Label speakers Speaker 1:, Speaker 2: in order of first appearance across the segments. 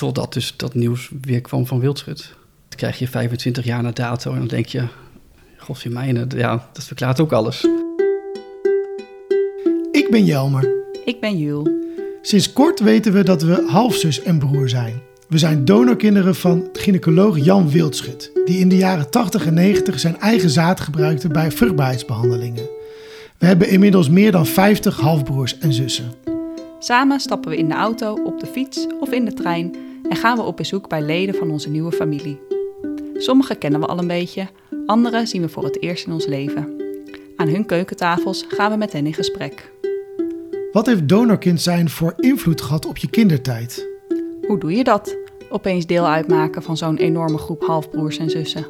Speaker 1: Totdat dus dat nieuws weer kwam van Wildschut. Dan krijg je 25 jaar na dato en dan denk je... Godzijmijnen, ja, dat verklaart ook alles.
Speaker 2: Ik ben Jelmer.
Speaker 3: Ik ben Jules.
Speaker 2: Sinds kort weten we dat we halfzus en broer zijn. We zijn donorkinderen van gynaecoloog Jan Wildschut, die in de jaren 80 en 90 zijn eigen zaad gebruikte bij vruchtbaarheidsbehandelingen. We hebben inmiddels meer dan 50 halfbroers en zussen.
Speaker 3: Samen stappen we in de auto, op de fiets of in de trein en gaan we op bezoek bij leden van onze nieuwe familie. Sommige kennen we al een beetje, andere zien we voor het eerst in ons leven. Aan hun keukentafels gaan we met hen in gesprek.
Speaker 2: Wat heeft donorkind zijn voor invloed gehad op je kindertijd?
Speaker 3: Hoe doe je dat? Opeens deel uitmaken van zo'n enorme groep halfbroers en zussen.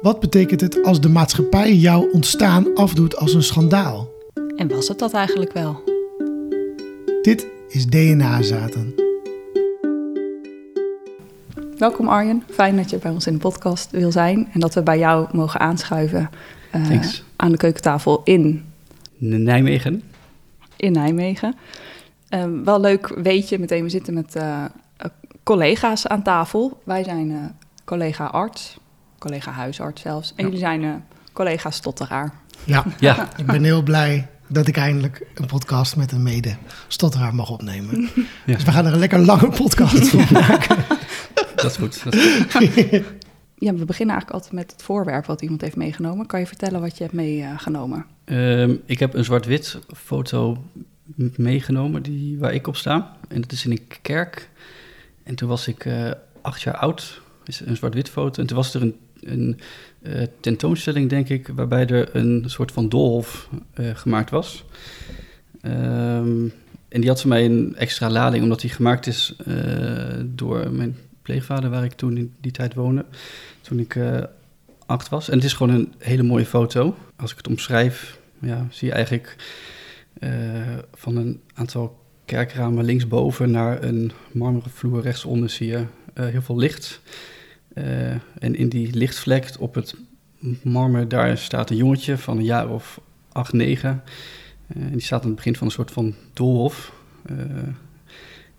Speaker 2: Wat betekent het als de maatschappij jouw ontstaan afdoet als een schandaal?
Speaker 3: En was het dat eigenlijk wel?
Speaker 2: Dit is DNA-zaten.
Speaker 3: Welkom Arjen, fijn dat je bij ons in de podcast wil zijn en dat we bij jou mogen aanschuiven uh,
Speaker 1: Thanks.
Speaker 3: aan de keukentafel in,
Speaker 1: Nijmegen.
Speaker 3: in Nijmegen. Um, wel leuk weet je, meteen we zitten met uh, collega's aan tafel. Wij zijn uh, collega arts, collega huisarts zelfs. En
Speaker 1: Ja.
Speaker 3: jullie zijn uh, collega stotteraar.
Speaker 2: Ja,
Speaker 1: Ja,
Speaker 2: ik ben heel blij dat ik eindelijk een podcast met een mede stotteraar mag opnemen.
Speaker 1: Ja.
Speaker 2: Dus we gaan er een lekker lange podcast van maken.
Speaker 1: Dat is goed. Dat is goed.
Speaker 3: Ja, we beginnen eigenlijk altijd met het voorwerp wat iemand heeft meegenomen. Kan je vertellen wat je hebt meegenomen?
Speaker 1: Ehm, ik heb een zwart-wit foto meegenomen die, waar ik op sta. En dat is in een kerk. En toen was ik eh, acht jaar oud. is een zwart-wit foto. En toen was er een, een eh, tentoonstelling, denk ik, waarbij er een soort van doolhof eh, gemaakt was. Ehm, en die had voor mij een extra lading, omdat die gemaakt is door mijn pleegvader, waar ik toen in die tijd woonde. Toen ik eh, acht was. En het is gewoon een hele mooie foto. Als ik het omschrijf, ja, zie je eigenlijk eh, van een aantal kerkramen linksboven naar een marmeren vloer rechtsonder zie je eh, heel veel licht. En in die lichtvlek op het marmer, daar staat een jongetje van een jaar of acht, negen. En die staat aan het begin van een soort van doolhof.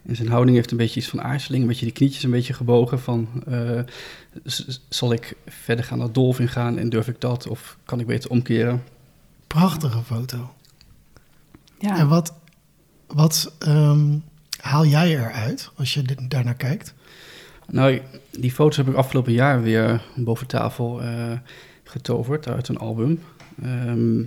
Speaker 1: En zijn houding heeft een beetje iets van aarzeling, een beetje die knietjes een beetje gebogen van... eh, zal ik verder gaan naar doolhof ingaan en durf ik dat? Of kan ik beter omkeren?
Speaker 2: Prachtige foto.
Speaker 3: Ja,
Speaker 2: En wat, wat ehm, haal jij eruit als je dit- daarnaar kijkt?
Speaker 1: Nou, die foto's heb ik afgelopen jaar weer boven tafel eh, getoverd uit een album. Ehm,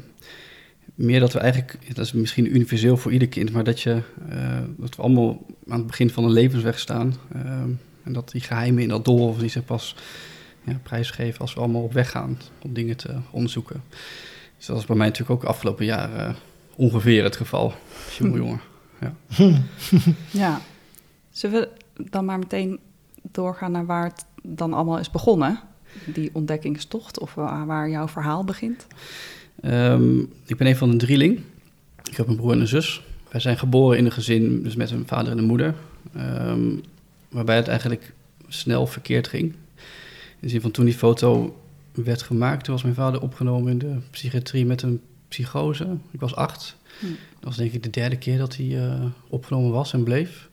Speaker 1: meer dat we eigenlijk, dat is misschien universeel voor ieder kind, maar dat, je, eh, dat we allemaal aan het begin van een levensweg staan. Ehm, en dat die geheimen in dat doolhof die zich pas ja, prijsgeven als we allemaal op weg gaan om dingen te onderzoeken. Dus dat is bij mij natuurlijk ook afgelopen jaar eh, ongeveer het geval. Jongen, jongen.
Speaker 3: ja. Zullen we dan maar meteen doorgaan naar waar het dan allemaal is begonnen? Die ontdekkingstocht of waar, waar jouw verhaal begint?
Speaker 1: Ehm, ik ben een van de drieling. Ik heb een broer en een zus. Wij zijn geboren in een gezin, dus met een vader en een moeder. ehm, waarbij het eigenlijk snel verkeerd ging. In de zin van toen die foto werd gemaakt, toen was mijn vader opgenomen in de psychiatrie met een psychose. Ik was acht.
Speaker 3: Hm.
Speaker 1: Dat was denk ik de derde keer dat hij eh, opgenomen was en bleef.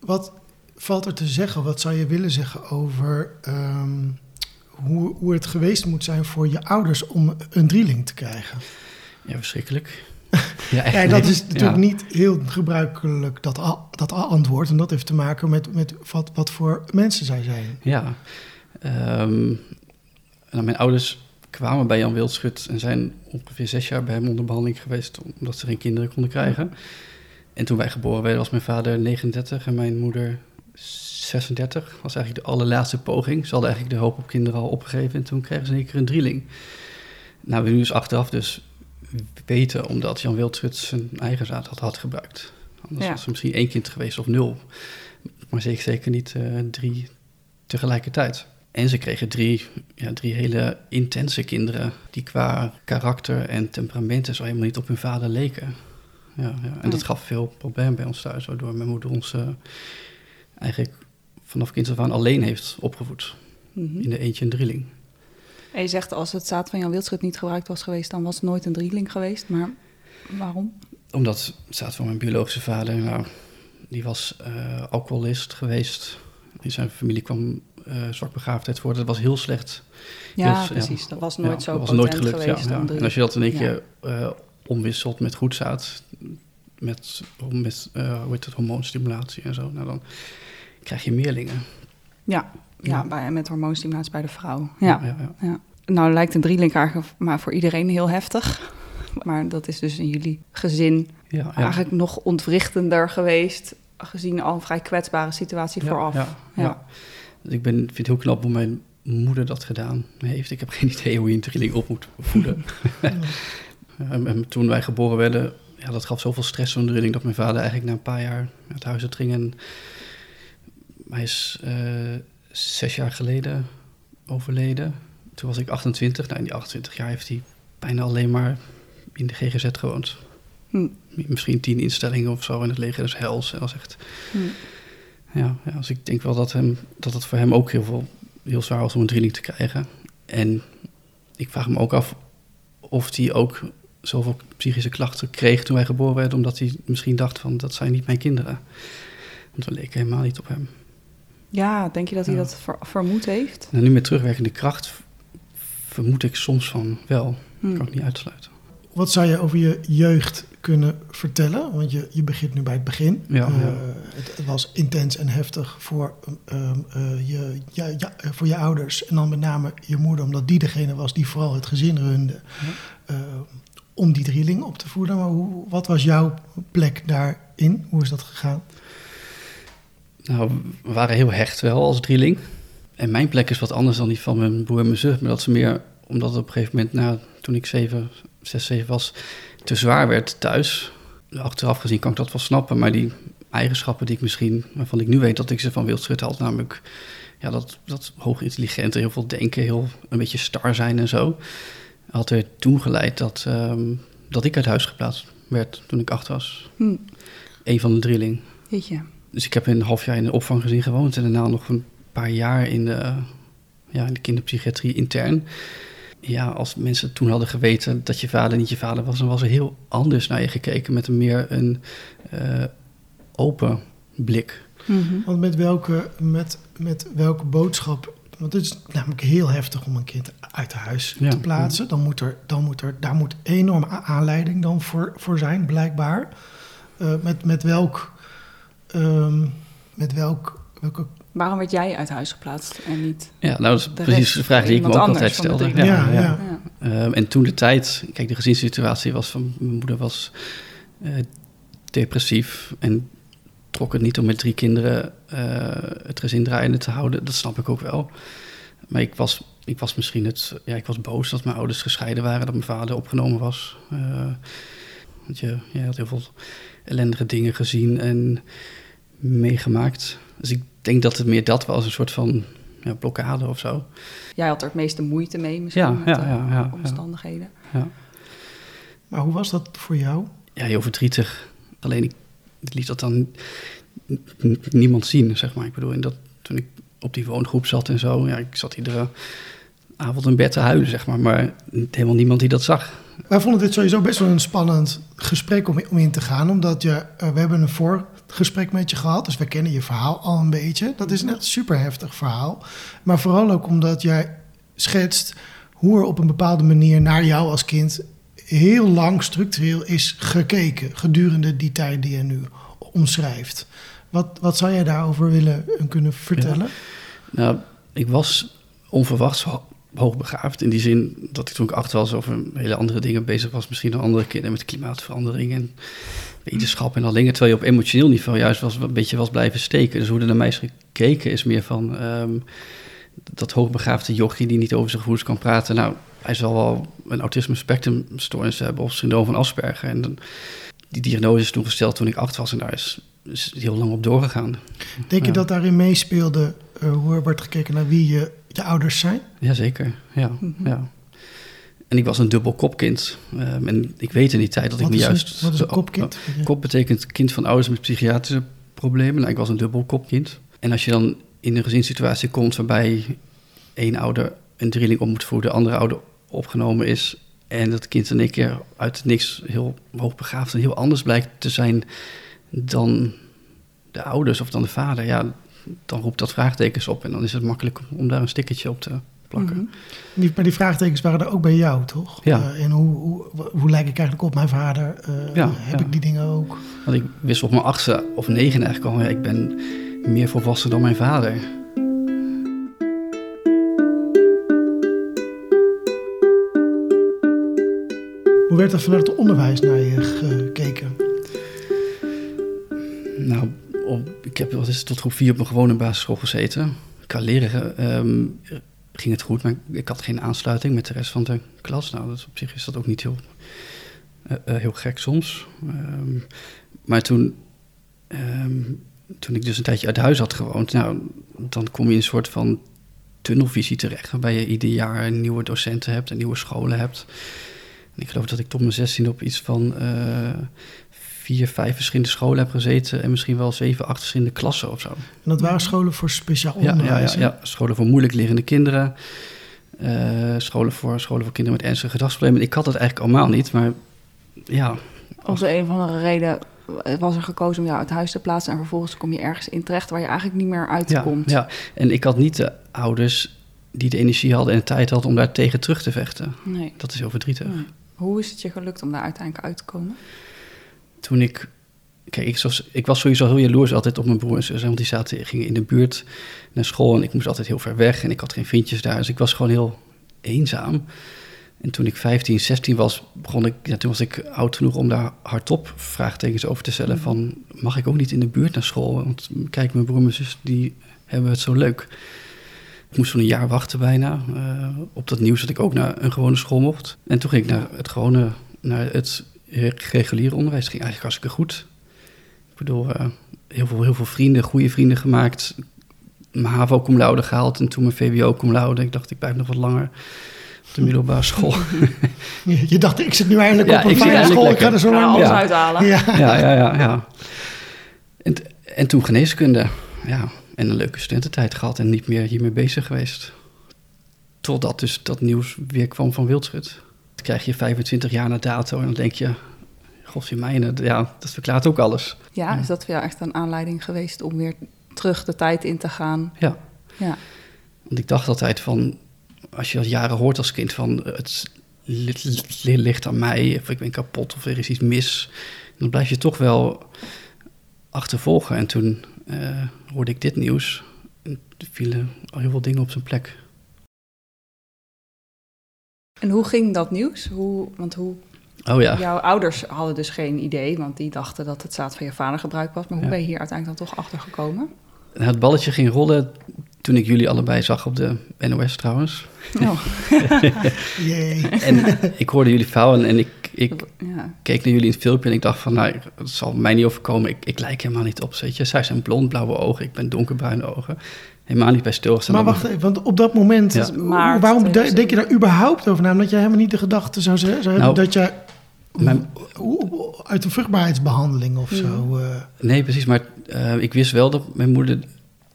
Speaker 2: Wat valt er te zeggen? Wat zou je willen zeggen over ehm, hoe, hoe het geweest moet zijn voor je ouders om een drieling te krijgen?
Speaker 1: Ja, verschrikkelijk. Ja, echt
Speaker 2: Ja, dat is natuurlijk
Speaker 1: Ja.
Speaker 2: niet heel gebruikelijk, dat, a- dat a- antwoord. En dat heeft te maken met, met wat, wat voor mensen zij zijn.
Speaker 1: Ja. Nou, mijn ouders kwamen bij Jan Wildschut en zijn ongeveer zes jaar bij hem onder behandeling geweest, omdat ze geen kinderen konden krijgen. En toen wij geboren werden was mijn vader 39 en mijn moeder 36. was eigenlijk de allerlaatste poging. Ze hadden eigenlijk de hoop op kinderen al opgegeven en toen kregen ze in één keer een drieling. Nou, we nu dus achteraf dus weten omdat Jan Wildschut zijn eigen zaad had, had gebruikt. Anders
Speaker 3: Ja.
Speaker 1: was er misschien één kind geweest of nul. Maar zeker, zeker niet eh, drie tegelijkertijd. En ze kregen drie, ja, drie hele intense kinderen die qua karakter en temperamenten zo helemaal niet op hun vader leken. Ja, ja. En dat gaf veel problemen bij ons thuis, waardoor mijn moeder ons eh, eigenlijk vanaf kind af aan alleen heeft opgevoed.
Speaker 3: Mhm.
Speaker 1: In de eentje en drieling.
Speaker 3: En je zegt als het zaad van Jan Wildschut niet gebruikt was geweest, dan was het nooit een drieling geweest. Maar waarom?
Speaker 1: Omdat het staat van mijn biologische vader nou, die was eh, alcoholist geweest. In zijn familie kwam uh, zwakbegaafdheid voor. Dat was heel slecht.
Speaker 3: Ja,
Speaker 1: Heel-
Speaker 3: precies. Dat was nooit
Speaker 1: Ja,
Speaker 3: zo
Speaker 1: dat was nooit gelukt.
Speaker 3: geweest.
Speaker 1: ja, En als je dat in één keer eh, omwisselt met goedzaad, met, met eh, hoe heet het, hormoonstimulatie en zo, nou dan krijg je meerlingen.
Speaker 3: Ja, ja,
Speaker 1: Ja.
Speaker 3: Bij, met hormoonstimulatie bij de vrouw. Ja.
Speaker 1: ja, ja.
Speaker 3: Nou lijkt een drielink eigenlijk maar voor iedereen heel heftig. Maar dat is dus in jullie gezin eigenlijk nog ontwrichtender geweest... gezien al een vrij kwetsbare situatie vooraf.
Speaker 1: Ja, ja. Dus ik ben, vind het heel knap hoe mijn moeder dat gedaan heeft. Ik heb geen idee hoe je een trilling op moet voeden. en, en toen wij geboren werden, ja, dat gaf zoveel stress zo'n drilling... dat mijn vader eigenlijk na een paar jaar uit huis ging. En hij is eh, zes jaar geleden overleden. Toen was ik 28. Nou, in die 28 jaar heeft hij bijna alleen maar in de GGZ gewoond.
Speaker 3: Hm.
Speaker 1: Misschien tien instellingen of zo in het leger is hels. Was echt...
Speaker 3: Hm.
Speaker 1: Ja, ja, dus ik denk wel dat, hem, dat het voor hem ook heel, veel, heel zwaar was om een drilling te krijgen. En ik vraag me ook af of hij ook zoveel psychische klachten kreeg toen wij geboren werden, omdat hij misschien dacht van dat zijn niet mijn kinderen. Want we leken helemaal niet op hem.
Speaker 3: Ja, denk je dat hij
Speaker 1: Ja.
Speaker 3: dat ver- vermoed heeft?
Speaker 1: En nu met terugwerkende kracht vermoed ik soms van wel.
Speaker 3: Hm.
Speaker 1: Kan ik niet uitsluiten.
Speaker 2: Wat zou je over je jeugd kunnen vertellen? Want je, je begint nu bij het begin.
Speaker 1: Ja,
Speaker 2: Eh,
Speaker 1: ja.
Speaker 2: het, het was intens en heftig voor, ehm, eh, je, ja, ja, eh, voor je ouders. En dan met name je moeder, omdat die degene was die vooral het gezin runde. eh, om die drieling op te voeden. Maar hoe, wat was jouw plek daarin? Hoe is dat gegaan?
Speaker 1: Nou, we waren heel hecht wel als drieling. En mijn plek is wat anders dan die van mijn broer en mijn zus. Maar dat ze meer, omdat het op een gegeven moment, nou, toen ik zeven, zes, zeven was, te zwaar werd thuis. Achteraf gezien kan ik dat wel snappen. Maar die eigenschappen die ik misschien, waarvan ik nu weet dat ik ze van Wildschut had, namelijk ja, dat, dat hoog intelligente, heel veel denken, heel een beetje star zijn en zo. Had er toen geleid dat, ehm, dat ik uit huis geplaatst werd toen ik acht was.
Speaker 3: Hm.
Speaker 1: Een van de drieling.
Speaker 3: Weet je.
Speaker 1: Dus ik heb een half jaar in de opvanggezin gewoond en daarna nog een paar jaar in de, ja, in de kinderpsychiatrie intern. Ja, als mensen toen hadden geweten dat je vader niet je vader was, dan was er heel anders naar je gekeken met een meer een eh, open blik.
Speaker 3: Mhm.
Speaker 2: Want met welke, met, met welke boodschap... Want het is namelijk heel heftig om een kind uit huis
Speaker 1: Ja.
Speaker 2: te plaatsen. Dan moet er, dan moet er, daar moet enorme aanleiding dan voor, voor zijn, blijkbaar. Eh, met, met welk... ehm, met welk... Welke,
Speaker 3: Waarom werd jij uit huis geplaatst en niet?
Speaker 1: Ja, nou, dat is
Speaker 3: De
Speaker 1: precies de vraag die ik me ook altijd stelde.
Speaker 2: ja. Ja.
Speaker 1: Ehm, en toen de tijd, kijk, de gezinssituatie was van mijn moeder was eh, depressief en trok het niet om met drie kinderen eh, het gezin draaiende te houden. Dat snap ik ook wel. Maar ik was, ik was misschien het, ja, ik was boos dat mijn ouders gescheiden waren, dat mijn vader opgenomen was. Eh, want je, je had heel veel ellendige dingen gezien en meegemaakt. Dus ik denk dat het meer dat was, een soort van ja, blokkade of zo.
Speaker 3: Jij had er het meeste moeite mee misschien
Speaker 1: Ja,
Speaker 3: met
Speaker 1: ja,
Speaker 3: de
Speaker 1: ja, ja, ja.
Speaker 3: omstandigheden.
Speaker 1: Ja.
Speaker 2: maar hoe was dat voor jou?
Speaker 1: ja, heel verdrietig. Alleen ik liet dat dan niemand zien, zeg maar. Ik bedoel, in dat, toen ik op die woongroep zat en zo, ja, ik zat iedere avond in bed te huilen, zeg maar. Maar helemaal niemand die dat zag.
Speaker 2: Wij vonden dit sowieso best wel een spannend gesprek om, in te gaan. Omdat je, eh, we hebben een voorgesprek met je gehad. Dus we kennen je verhaal al een beetje. Dat is een echt super heftig verhaal. Maar vooral ook omdat jij schetst hoe er op een bepaalde manier naar jou als kind heel lang structureel is gekeken. Gedurende die tijd die je nu omschrijft. Wat, wat zou jij daarover willen en kunnen vertellen?
Speaker 1: Nou, ik was onverwachts hoogbegaafd. In die zin dat ik toen ik acht was over hele andere dingen bezig was. Misschien dan andere kinderen met klimaatverandering en wetenschap en al dingen. Terwijl je op emotioneel niveau juist was, een beetje was blijven steken. Dus hoe er naar mij is gekeken is meer van ehm, dat hoogbegaafde jochie die niet over zijn gevoelens kan praten. Nou, hij zal wel een autisme spectrumstoornis hebben of syndroom van Asperger. En dan, die diagnose is toen gesteld toen ik acht was en daar is, is heel lang op doorgegaan.
Speaker 2: Denk je
Speaker 1: Ja.
Speaker 2: dat daarin meespeelde eh, hoe er wordt gekeken naar wie je, je ouders zijn?
Speaker 1: Jazeker, ja,
Speaker 3: Mhm.
Speaker 1: ja. En ik was een dubbel kopkind. Ehm, en ik weet in die tijd dat ik
Speaker 2: Wat is,
Speaker 1: juist...
Speaker 2: wat is een kopkind?
Speaker 1: Kop betekent kind van ouders met psychiatrische problemen. Nou, ik was een dubbel kopkind. En als je dan in een gezinssituatie komt waarbij één ouder een drieling op moet voeden, de andere ouder opgenomen is en dat kind in één keer uit niks heel hoogbegaafd en heel anders blijkt te zijn dan de ouders of dan de vader, ja, dan roept dat vraagtekens op. En dan is het makkelijk om daar een stickertje op te plakken.
Speaker 3: Mhm.
Speaker 2: Maar die vraagtekens waren er ook bij jou, toch?
Speaker 1: Ja.
Speaker 2: Eh, en hoe, hoe, hoe lijk ik eigenlijk op mijn vader? Eh,
Speaker 1: Ja,
Speaker 2: heb
Speaker 1: ja.
Speaker 2: ik die dingen ook?
Speaker 1: Want ik wist op mijn achtste of negen eigenlijk al, ik ben meer volwassen dan mijn vader.
Speaker 2: Hoe werd er vanuit het onderwijs naar je gekeken?
Speaker 1: Nou, ik heb tot groep 4 op een gewone basisschool gezeten. Qua leren ehm, ging het goed, maar ik had geen aansluiting met de rest van de klas. Nou, dat, op zich is dat ook niet heel, eh, eh, heel gek soms. Ehm, maar toen, ehm, toen ik dus een tijdje uit huis had gewoond, nou, dan kom je in een soort van tunnelvisie terecht, waarbij je ieder jaar nieuwe docenten hebt en nieuwe scholen hebt. En ik geloof dat ik tot mijn 16 op iets van eh, vier, vijf verschillende scholen heb gezeten en misschien wel zeven, acht verschillende klassen of zo.
Speaker 2: En dat waren scholen voor speciaal
Speaker 1: Ja, ja, ja,
Speaker 2: onderwijs.
Speaker 1: ja, scholen voor moeilijk lerende kinderen, eh, scholen, voor, scholen voor kinderen met ernstige gedragsproblemen. Ik had het eigenlijk allemaal niet, maar ja,
Speaker 3: Om de een of andere reden was er gekozen om jou uit huis te plaatsen... en vervolgens kom je ergens in terecht waar je eigenlijk niet meer
Speaker 1: ja,
Speaker 3: uitkomt.
Speaker 1: ja. En ik had niet de ouders die de energie hadden en de tijd hadden om daar tegen terug te vechten.
Speaker 3: Nee.
Speaker 1: Dat is heel verdrietig.
Speaker 3: nee. Hoe is het je gelukt om daar uiteindelijk uit te komen?
Speaker 1: Toen ik. Kijk, ik, was, ik was sowieso heel jaloers altijd op mijn broer en zus. Want die zaten, gingen in de buurt naar school en ik moest altijd heel ver weg. En ik had geen vriendjes daar. Dus ik was gewoon heel eenzaam. En toen ik 15, 16 was, begon ik, ja, toen was ik oud genoeg om daar hardop vraagtekens over te stellen. Van, mag ik ook niet in de buurt naar school? Want kijk, mijn broer en zus, die hebben het zo leuk. Ik moest zo'n een jaar wachten bijna eh, op dat nieuws dat ik ook naar een gewone school mocht. En toen ging ik naar het gewone, naar het reguliere onderwijs. Ging eigenlijk hartstikke goed. Ik bedoel, eh, heel, veel, heel veel vrienden, goede vrienden gemaakt. Mijn HAVO cum laude gehaald en toen mijn VWO cum laude. Ik dacht, ik blijf nog wat langer op de middelbare school.
Speaker 2: Je, dacht, ik zit nu eindelijk
Speaker 1: Ja,
Speaker 2: op een fijne school. Ik ga er zo lang
Speaker 3: alles
Speaker 1: Ja.
Speaker 3: uithalen.
Speaker 2: Ja.
Speaker 1: ja, ja, ja. ja. En, en toen geneeskunde. Ja, en een leuke studententijd gehad en niet meer hiermee bezig geweest. Totdat dus dat nieuws weer kwam van Wildschut. Krijg je 25 jaar na dato en dan denk je... Godzijmijnen, ja, dat verklaart ook alles.
Speaker 3: Ja, is dat voor jou echt een aanleiding geweest om weer terug de tijd in te gaan?
Speaker 1: Ja,
Speaker 3: Ja,
Speaker 1: want ik dacht altijd van... Als je al jaren hoort als kind van... Het li- li- ligt aan mij, of ik ben kapot, of er is iets mis... dan blijf je toch wel achtervolgen. En toen eh, hoorde ik dit nieuws. En vielen al heel veel dingen op zijn plek.
Speaker 3: En hoe ging dat nieuws? Hoe, want hoe,
Speaker 1: Oh ja.
Speaker 3: jouw ouders hadden dus geen idee, want die dachten dat het zaad van je vader gebruikt was. Maar hoe
Speaker 1: Ja.
Speaker 3: ben je hier uiteindelijk dan toch achter gekomen?
Speaker 1: Nou, het balletje ging rollen toen ik jullie allebei zag op de NOS trouwens.
Speaker 3: Oh,
Speaker 2: Jee.
Speaker 1: En ik hoorde jullie verhaal en, en ik, ik
Speaker 3: ja.
Speaker 1: keek naar jullie in het filmpje en ik dacht van, nou, het zal mij niet overkomen. Ik, ik lijk helemaal niet op, weet je. Zij zijn blond, blauwe ogen, ik ben donkerbruine ogen. Helemaal niet bij stilgestaan.
Speaker 2: Maar wacht even, want op dat moment,
Speaker 1: Ja.
Speaker 2: hoe-
Speaker 3: Maart
Speaker 2: waarom de-
Speaker 3: 2000.
Speaker 2: denk je daar überhaupt over na? Omdat jij helemaal niet de gedachte zou, zou hebben
Speaker 1: Nou,
Speaker 2: dat jij
Speaker 1: Mijn-
Speaker 2: uit een vruchtbaarheidsbehandeling of zo. eh,
Speaker 1: Nee, precies, maar eh, ik wist wel dat mijn moeder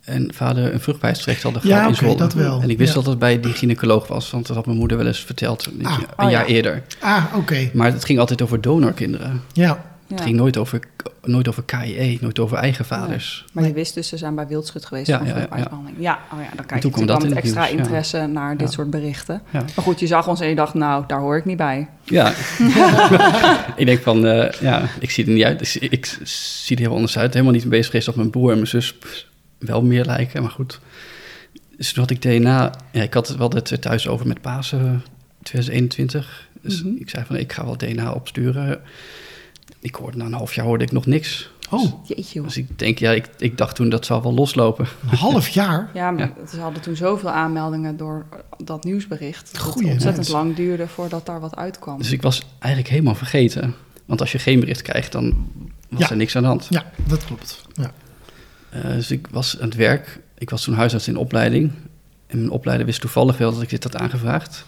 Speaker 1: en vader een vruchtbaarheidstraject hadden
Speaker 2: Ja,
Speaker 1: gehad in
Speaker 2: oké,
Speaker 1: Zwolle.
Speaker 2: dat wel.
Speaker 1: En ik wist
Speaker 2: Ja.
Speaker 1: dat het bij die gynaecoloog was, want dat had mijn moeder wel eens verteld een,
Speaker 2: Ah,
Speaker 1: een
Speaker 3: oh
Speaker 1: jaar
Speaker 3: ja.
Speaker 1: eerder.
Speaker 2: ah, oké.
Speaker 1: Maar het ging altijd over donorkinderen.
Speaker 2: Ja.
Speaker 3: Ja.
Speaker 1: Het ging nooit over, nooit over KIE, nooit over eigen vaders.
Speaker 3: Maar je wist dus, ze zijn bij Wildschut geweest
Speaker 1: Ja,
Speaker 3: voor
Speaker 1: ja, ja,
Speaker 3: vruchtbaarheidsbehandeling. Ja, oh ja, dan kijk
Speaker 1: toen
Speaker 3: je
Speaker 1: kwam
Speaker 3: natuurlijk
Speaker 1: dat in
Speaker 3: met
Speaker 1: het
Speaker 3: extra
Speaker 1: nieuws, ja.
Speaker 3: interesse naar dit
Speaker 1: Ja.
Speaker 3: soort berichten.
Speaker 1: Ja.
Speaker 3: Maar goed, je zag ons en je dacht, nou, daar hoor ik niet bij.
Speaker 1: Ja. ik denk van, eh, ja, ik zie er niet uit. Ik, zie- ik zie er heel anders uit. Helemaal niet bezig geweest dat mijn broer en mijn zus wel meer lijken, maar goed. Dus toen had ik DNA. Ja, ik had het wel het thuis over met Pasen 2021. Dus
Speaker 3: Mhm.
Speaker 1: ik zei van, ik ga wel DNA opsturen. Ik hoorde na een half jaar hoorde ik nog niks.
Speaker 2: Oh,
Speaker 3: Jeetje, joh.
Speaker 1: Dus ik denk, ja, ik, ik dacht toen dat zal wel loslopen.
Speaker 2: een half jaar?
Speaker 3: Ja, maar
Speaker 1: Ja.
Speaker 3: ze hadden toen zoveel aanmeldingen door dat nieuwsbericht. Dat
Speaker 2: Goeie
Speaker 3: het ontzettend lang duurde voordat daar wat uitkwam.
Speaker 1: Dus ik was eigenlijk helemaal vergeten. Want als je geen bericht krijgt, dan was
Speaker 2: Ja.
Speaker 1: er niks aan de hand.
Speaker 2: Ja, dat klopt. Ja.
Speaker 1: Eh, dus ik was aan het werk. Ik was toen huisarts in opleiding. En mijn opleider wist toevallig wel dat ik dit had aangevraagd.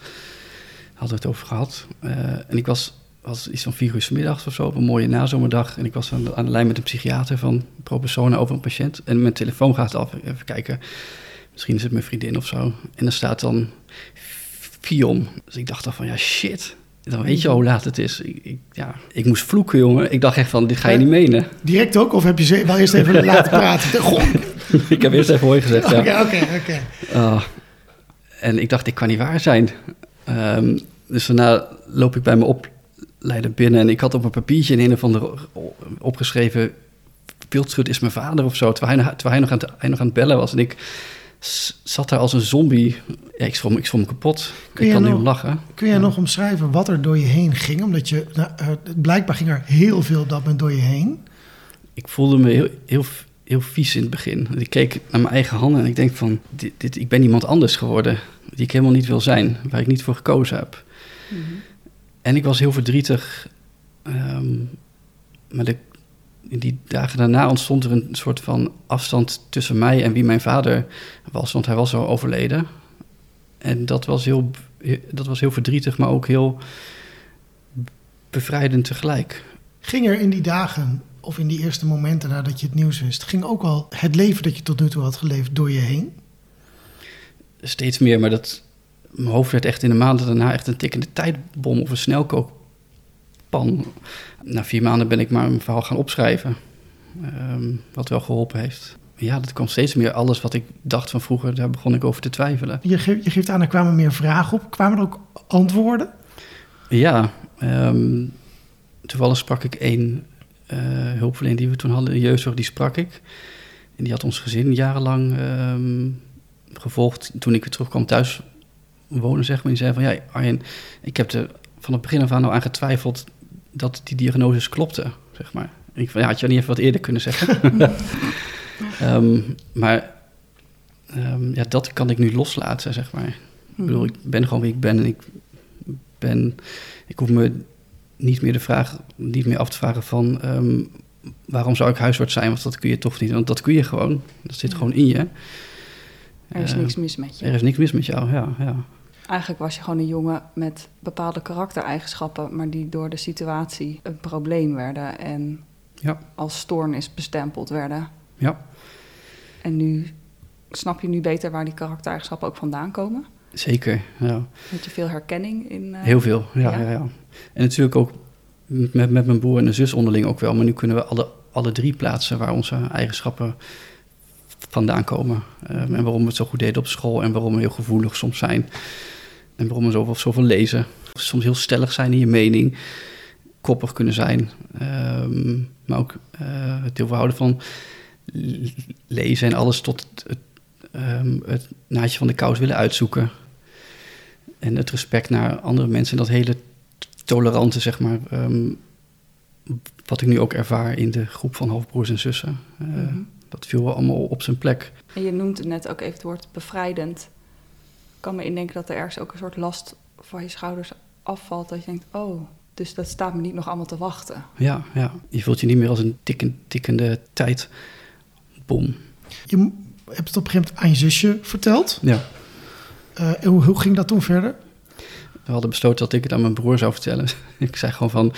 Speaker 1: Hadden we het over gehad. Eh, en ik was, was iets van vier uur 's middags of zo, op een mooie nazomerdag. En ik was aan de, lijn met een psychiater van pro persona over een patiënt. En mijn telefoon gaat af. Even kijken. Misschien is het mijn vriendin of zo. En er staat dan Fion. Dus ik dacht dan van, ja shit. Dan weet je al hoe laat het is. Ik, ik, ja, ik moest vloeken, jongen. Ik dacht echt van, dit ga je niet menen.
Speaker 2: Direct ook? Of heb je ze wel eerst even laten praten? Goh.
Speaker 1: ik heb eerst even hooi gezegd, ja.
Speaker 2: Oké, oké, oké.
Speaker 1: Ah, en ik dacht, dit kan niet waar zijn. Ehm, dus daarna loop ik bij mijn opleider binnen... en ik had op een papiertje in een of andere opgeschreven... Wildschut is mijn vader of zo, terwijl hij, terwijl hij, nog, aan het, hij nog aan het bellen was. En ik zat daar als een zombie. Ja, ik schrom, ik kapot.
Speaker 2: Kun
Speaker 1: ik kan nu
Speaker 2: nog-
Speaker 1: om lachen.
Speaker 2: Kun
Speaker 1: Ja.
Speaker 2: nog omschrijven wat er door je heen ging? Omdat je, nou, eh, blijkbaar ging er heel veel op dat moment door je heen.
Speaker 1: Ik voelde me heel, heel, heel vies in het begin. Ik keek naar mijn eigen handen en ik denk van... Dit, dit, ik ben iemand anders geworden die ik helemaal niet wil zijn. Waar ik niet voor gekozen heb. En ik was heel verdrietig. ehm, maar de, in die dagen daarna ontstond er een soort van afstand tussen mij en wie mijn vader was. Want hij was al overleden. En dat was heel, dat was heel verdrietig, maar ook heel bevrijdend tegelijk.
Speaker 2: Ging er in die dagen, of in die eerste momenten nadat je het nieuws wist... ging ook al het leven dat je tot nu toe had geleefd door je heen?
Speaker 1: steeds meer, maar dat, mijn hoofd werd echt in de maanden daarna echt een tikkende tijdbom of een Na vier maanden ben ik maar mijn verhaal gaan opschrijven, ehm, wat wel geholpen heeft. Ja, dat kwam steeds meer. Alles wat ik dacht van vroeger, daar begon ik over te twijfelen.
Speaker 2: Je, ge- je geeft aan, er kwamen meer vragen op. Kwamen er ook antwoorden?
Speaker 1: Ja, ehm, toevallig sprak ik één eh hulpverlener die we toen hadden, de jeugdzorg, die sprak ik. En die had ons gezin jarenlang ehm, gevolgd. Toen ik weer terugkwam thuis wonen, zeg maar. Die zei van, ja Arjen, ik heb er van het begin af aan al aan getwijfeld dat die diagnoses klopte, zeg maar. En ik van, ja, had je niet even wat eerder kunnen zeggen? Ehm, maar ehm, ja, dat kan ik nu loslaten, zeg maar. Ik bedoel, ik ben gewoon wie ik ben en ik ben... Ik hoef me niet meer de vraag, niet meer af te vragen van... ehm, waarom zou ik huisarts zijn? Want dat kun je toch niet, want dat kun je gewoon. Dat zit
Speaker 3: Ja.
Speaker 1: gewoon in je.
Speaker 3: Er is niks mis met je.
Speaker 1: Er is niks mis met jou, ja. ja.
Speaker 3: Eigenlijk was je gewoon een jongen met bepaalde karaktereigenschappen, maar die door de situatie een probleem werden en
Speaker 1: Ja.
Speaker 3: als stoornis bestempeld werden.
Speaker 1: Ja,
Speaker 3: En nu snap je nu beter waar die karaktereigenschappen ook vandaan komen.
Speaker 1: zeker. Ja.
Speaker 3: Heb je veel herkenning in? eh,
Speaker 1: Heel veel, ja,
Speaker 3: Ja.
Speaker 1: ja. Ja, En natuurlijk ook met, met mijn broer en de zus onderling ook wel. Maar nu kunnen we alle, alle drie plaatsen waar onze eigenschappen vandaan komen. Ehm, en waarom we het zo goed deden op school. En waarom we heel gevoelig soms zijn. En waarom we zoveel, zoveel lezen. Soms heel stellig zijn in je mening. Koppig kunnen zijn. Ehm, maar ook eh, het heel veel houden van lezen en alles tot het, het, ehm, het naadje van de kous willen uitzoeken. En het respect naar andere mensen. En dat hele tolerante, zeg maar. ehm, wat ik nu ook ervaar in de groep van halfbroers en zussen. Eh,
Speaker 3: Mhm.
Speaker 1: Dat viel wel allemaal op zijn plek.
Speaker 3: En je noemt het net ook even het woord bevrijdend. Ik kan me indenken dat er ergens ook een soort last van je schouders afvalt. Dat je denkt, oh, dus dat staat me niet nog allemaal te wachten.
Speaker 1: Ja, ja. Je voelt je niet meer als een tikken, tikkende tijdbom.
Speaker 2: Je hebt het op een gegeven moment aan je zusje verteld.
Speaker 1: Ja.
Speaker 2: Eh, en hoe, hoe ging dat toen verder?
Speaker 1: We hadden besloten dat ik het aan mijn broer zou vertellen. ik zei gewoon van,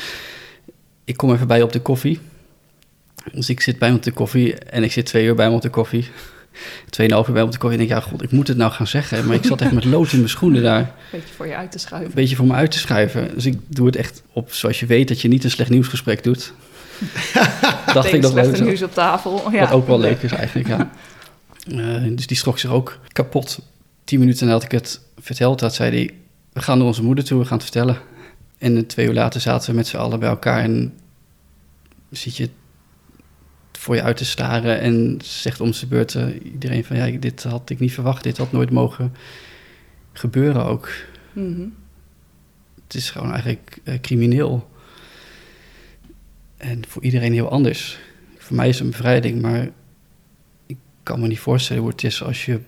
Speaker 1: ik kom even bij je op de koffie. Dus ik zit bij hem op de koffie en ik zit twee uur bij hem op de koffie. Tweeënhalf uur bij op de. En ik denk, ja god, ik moet het nou gaan zeggen. Maar ik zat echt met lood in mijn schoenen daar.
Speaker 3: Beetje voor je uit te
Speaker 1: Een
Speaker 3: schuiven.
Speaker 1: beetje voor me uit te schuiven. Dus ik doe het echt op, zoals je weet, dat je niet een slecht nieuwsgesprek doet. Dacht ik dat
Speaker 3: slechte
Speaker 1: leuk
Speaker 3: nieuws op tafel. Ja.
Speaker 1: Wat ook wel leuk is eigenlijk, ja. Eh, dus die schrok zich ook kapot. Tien minuten nadat ik het verteld had, zei hij... We gaan naar onze moeder toe, we gaan het vertellen. En twee uur later zaten we met z'n allen bij elkaar... en zit je voor je uit te staren... en zegt om zijn beurt eh, iedereen van... ja, dit had ik niet verwacht, dit had nooit mogen gebeuren ook.
Speaker 3: Mhm.
Speaker 1: Het is gewoon eigenlijk eh, crimineel. En voor iedereen heel anders. Voor mij is het een bevrijding, maar ik kan me niet voorstellen hoe het is als je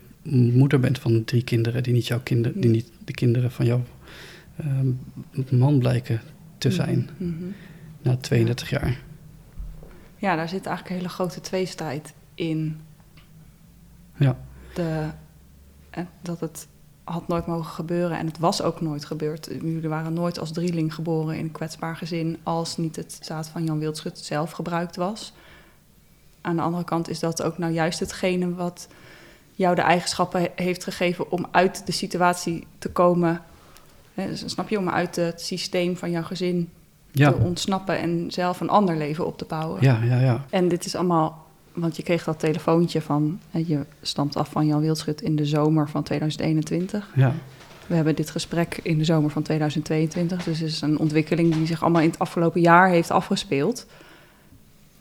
Speaker 1: moeder bent van drie kinderen die niet jouw kinderen, die niet de kinderen van jouw ehm, man blijken te zijn
Speaker 3: Mhm.
Speaker 1: na 32 jaar.
Speaker 3: Ja, daar zit eigenlijk een hele grote tweestrijd in.
Speaker 1: Ja,
Speaker 3: De, eh, dat het had nooit mogen gebeuren en het was ook nooit gebeurd. Jullie waren nooit als drieling geboren in een kwetsbaar gezin als niet het zaad van Jan Wildschut zelf gebruikt was. Aan de andere kant is dat ook nou juist hetgene wat jou de eigenschappen he- heeft gegeven om uit de situatie te komen Hè, dus snap je, om uit het systeem van jouw gezin
Speaker 1: Ja,
Speaker 3: te ontsnappen en zelf een ander leven op te bouwen.
Speaker 1: ja, ja, ja.
Speaker 3: En dit is allemaal, want je kreeg dat telefoontje van, je stamt af van Jan Wildschut in de zomer van 2021.
Speaker 1: ja.
Speaker 3: We hebben dit gesprek in de zomer van 2022, dus het is een ontwikkeling die zich allemaal in het afgelopen jaar heeft afgespeeld.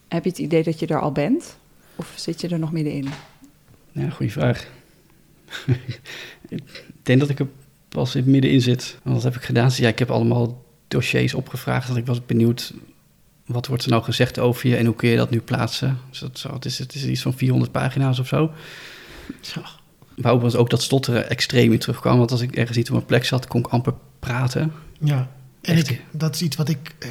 Speaker 3: Heb je het idee dat je er al bent? Of zit je er nog middenin?
Speaker 1: Ja, goede vraag. ik denk dat ik er pas in het middenin zit. Want wat heb ik gedaan? Ja, ik heb allemaal dossiers opgevraagd. Dat ik was benieuwd, wat wordt er nou gezegd over je en hoe kun je dat nu plaatsen? Dus dat, zo, het, is, het is iets van 400 pagina's of zo.
Speaker 2: Zo.
Speaker 1: Waar was ook dat stotteren extreem in terugkwam. Want als ik ergens niet op mijn plek zat, kon ik amper praten.
Speaker 2: Ja. En ik, dat is iets wat ik, eh,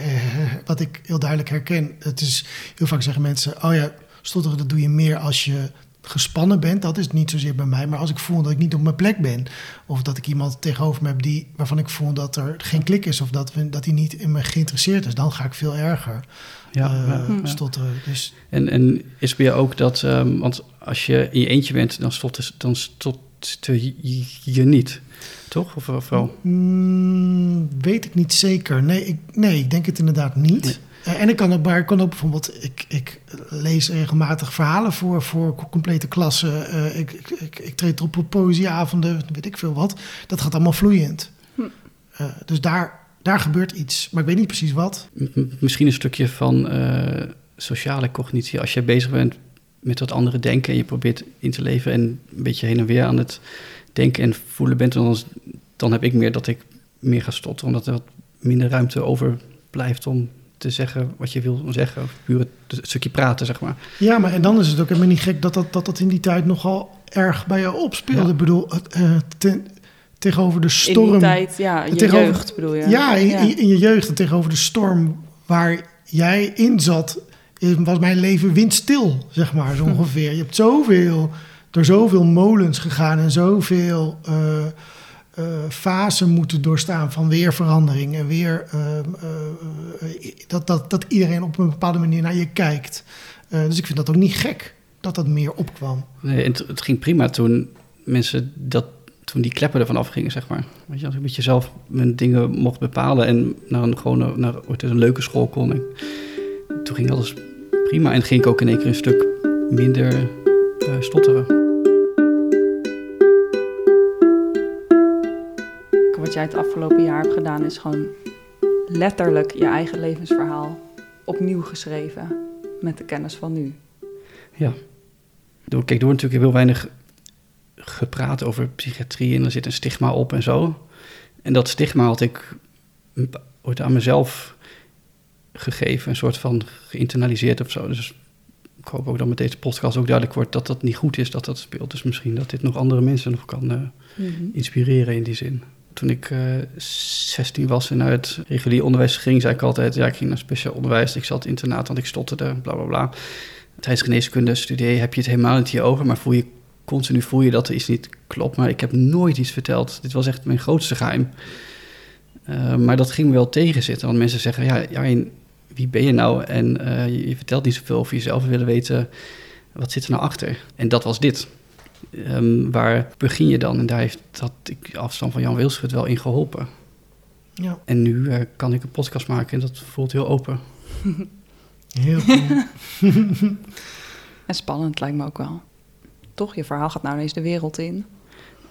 Speaker 2: wat ik heel duidelijk herken. Het is, heel vaak zeggen mensen, oh ja, stotteren dat doe je meer als je gespannen bent. Dat is niet zozeer bij mij. Maar als ik voel dat ik niet op mijn plek ben. Of dat ik iemand tegenover me heb die, waarvan ik voel dat er geen klik is. Of dat, we, dat hij niet in me geïnteresseerd is. Dan ga ik veel erger
Speaker 1: Ja,
Speaker 2: eh, stotteren. Dus
Speaker 1: En, en is bij jou ook dat, ehm, want als je in je eentje bent, dan stotter, dan stotter je, je niet, toch? Of, of wel?
Speaker 2: Mm, weet ik niet zeker. Nee, ik, nee, ik denk het inderdaad niet.
Speaker 1: Nee.
Speaker 2: Eh, en ik kan ook, maar ik kan ook bijvoorbeeld, ik, ik lees regelmatig verhalen voor, voor co- complete klassen. Eh, ik, ik, ik, ik treed op op poëzieavonden, weet ik veel wat. Dat gaat allemaal vloeiend.
Speaker 3: Hm.
Speaker 2: Eh, dus daar, daar gebeurt iets, maar ik weet niet precies wat.
Speaker 1: Misschien een stukje van eh, sociale cognitie. Als je bezig bent met wat anderen denken en je probeert in te leven en een beetje heen en weer aan het denken en voelen bent, dan, dan heb ik meer dat ik meer ga stotteren, omdat er wat minder ruimte over blijft om te zeggen wat je wil zeggen. Of puur het, het stukje praten, zeg maar.
Speaker 2: Ja, maar en dan is het ook helemaal niet gek dat dat, dat, dat in die tijd nogal erg bij je opspeelde.
Speaker 1: Ja.
Speaker 2: Ik bedoel, het, eh, ten- tegenover de
Speaker 3: In
Speaker 2: storm.
Speaker 3: die tijd, ja, je
Speaker 2: tegenover-
Speaker 3: jeugd bedoel je?
Speaker 2: Ja, in, in- in je jeugd en tegenover de storm waar jij in zat, was mijn leven windstil, zeg maar, zo ongeveer. Je hebt zoveel, door zoveel molens gegaan en zoveel eh, eh, fasen moeten doorstaan van weerverandering en weer eh, eh, dat, dat, dat iedereen op een bepaalde manier naar je kijkt. Dus ik vind dat ook niet gek dat dat meer opkwam.
Speaker 1: Nee, het, het ging prima toen mensen dat, toen die kleppen ervan afgingen, zeg maar. Weet je, als ik met jezelf mijn dingen mocht bepalen en naar een, gewoon naar ooit eens een leuke school kon. En toen ging alles prima en ging ik ook in één keer een stuk minder eh, stotteren.
Speaker 3: Wat jij het afgelopen jaar hebt gedaan is gewoon letterlijk je eigen levensverhaal opnieuw geschreven met de kennis van nu.
Speaker 1: Ja. Door, kijk, door natuurlijk heel weinig gepraat over psychiatrie en er zit een stigma op en zo. En dat stigma had ik ooit aan mezelf gegeven, een soort van geïnternaliseerd of zo. Dus ik hoop ook dat met deze podcast ook duidelijk wordt dat dat niet goed is dat dat speelt. Dus misschien dat dit nog andere mensen nog kan eh, inspireren in die zin. Toen ik eh 16 was en naar het regulier onderwijs ging, zei ik altijd: ja, ik ging naar speciaal onderwijs. Ik zat in internaat, want ik stotterde, bla bla bla. Tijdens geneeskunde studeer heb je het helemaal niet hierover, maar voel je continu voel je dat er iets niet klopt. Maar ik heb nooit iets verteld. Dit was echt mijn grootste geheim. Eh, maar dat ging me wel tegenzitten, want mensen zeggen: ja, Jarjen, wie ben je nou? En eh, je, je vertelt niet zoveel over jezelf. We willen weten wat zit er nou achter. En dat was dit. Ehm, waar begin je dan? En daar heeft dat ik afstand van Jan Wilschut wel in geholpen.
Speaker 2: Ja,
Speaker 1: En nu eh, kan ik een podcast maken en dat voelt heel open.
Speaker 2: heel cool.
Speaker 3: En spannend lijkt me ook wel. Toch, je verhaal gaat nou ineens de wereld in.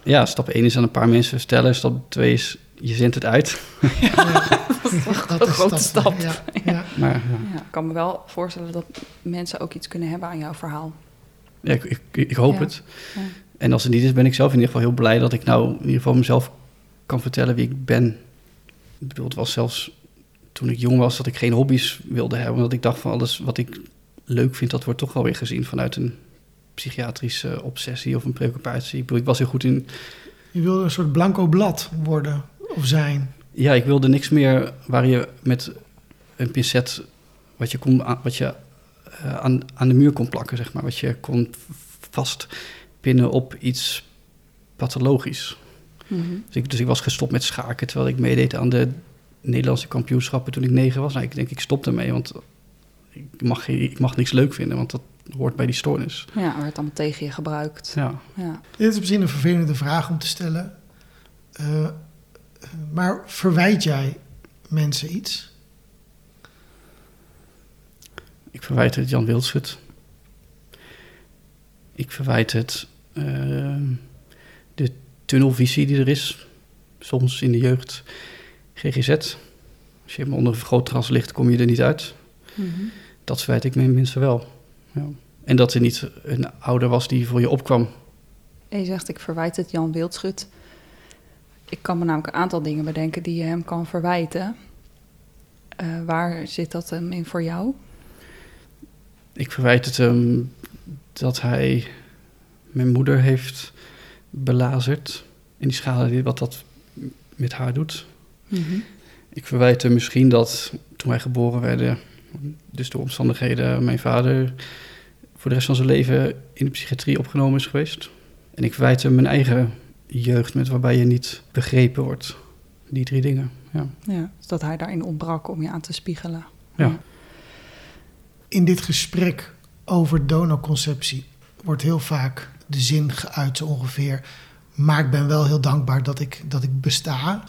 Speaker 1: Ja, stap 1 is aan een paar mensen vertellen. Stap 2 is, je zendt het uit.
Speaker 2: dat
Speaker 3: een grote stap.
Speaker 2: Ja, ja.
Speaker 1: Maar ja,
Speaker 3: Ja, ik kan me wel voorstellen dat mensen ook iets kunnen hebben aan jouw verhaal.
Speaker 1: Ja, ik, ik, ik hoop
Speaker 3: Ja.
Speaker 1: het.
Speaker 3: Ja.
Speaker 1: En als het niet is, ben ik zelf in ieder geval heel blij dat ik nou in ieder geval mezelf kan vertellen wie ik ben. Ik bedoel, het was zelfs toen ik jong was dat ik geen hobby's wilde hebben. Omdat ik dacht van alles wat ik leuk vind, dat wordt toch wel weer gezien vanuit een psychiatrische obsessie of een preoccupatie. Ik bedoel, ik was heel goed in
Speaker 2: Je wilde een soort blanco blad worden of zijn.
Speaker 1: Ja, ik wilde niks meer waar je met een pincet wat je, kon, wat je eh, aan, aan de muur kon plakken, zeg maar. Wat je kon vastpinnen op iets pathologisch.
Speaker 3: Mhm.
Speaker 1: Dus ik, dus ik was gestopt met schaken, terwijl ik meedeed aan de Nederlandse kampioenschappen toen ik negen was. Nou, ik denk, ik stop ermee, want ik mag, ik mag niks leuk vinden, want dat hoort bij die stoornis.
Speaker 3: Ja, werd allemaal tegen je gebruikt.
Speaker 1: Ja,
Speaker 3: Ja.
Speaker 2: Dit is misschien een vervelende vraag om te stellen. Eh, maar verwijt jij mensen iets?
Speaker 1: Ik verwijt het Jan Wildschut. Ik verwijt het uh, de tunnelvisie die er is. Soms in de jeugd GGZ. Als je helemaal onder een vergrootglas ligt, kom je er niet uit. Mm -hmm. Dat verwijt ik mensen wel. Ja. En dat er niet een ouder was die voor je opkwam.
Speaker 3: En je zegt, ik verwijt het Jan Wildschut. Ik kan me namelijk een aantal dingen bedenken die je hem kan verwijten. Uh, waar zit dat hem in voor jou?
Speaker 1: Ik verwijt het hem dat hij mijn moeder heeft belazerd. En die schade, wat dat met haar doet. Mm -hmm. Ik verwijt hem misschien dat toen wij geboren werden, dus door omstandigheden, mijn vader voor de rest van zijn leven in de psychiatrie opgenomen is geweest. En ik verwijt hem mijn eigen jeugd met waarbij je niet begrepen wordt. Die drie dingen, ja.
Speaker 3: Ja, dus dat hij daarin ontbrak om je aan te spiegelen.
Speaker 1: Ja.
Speaker 2: In dit gesprek over donorconceptie wordt heel vaak de zin geuit ongeveer... maar ik ben wel heel dankbaar dat ik, dat ik besta.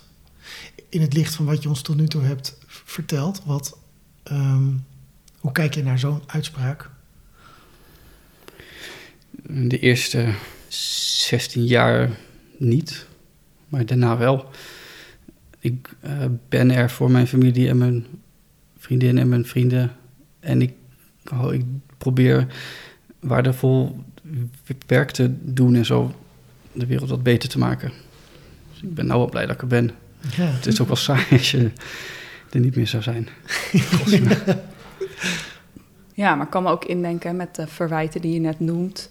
Speaker 2: In het licht van wat je ons tot nu toe hebt verteld... Wat, um, hoe kijk je naar zo'n uitspraak?
Speaker 1: De eerste 16 jaar niet, maar daarna wel. Ik uh, ben er voor mijn familie en mijn vriendin en mijn vrienden. En ik, oh, ik probeer waardevol werk te doen en zo de wereld wat beter te maken. Dus ik ben nou wel blij dat ik er ben. Ja. Het is ook wel saai als je er niet meer zou zijn.
Speaker 3: ja, maar ik kan me ook indenken met de verwijten die je net noemt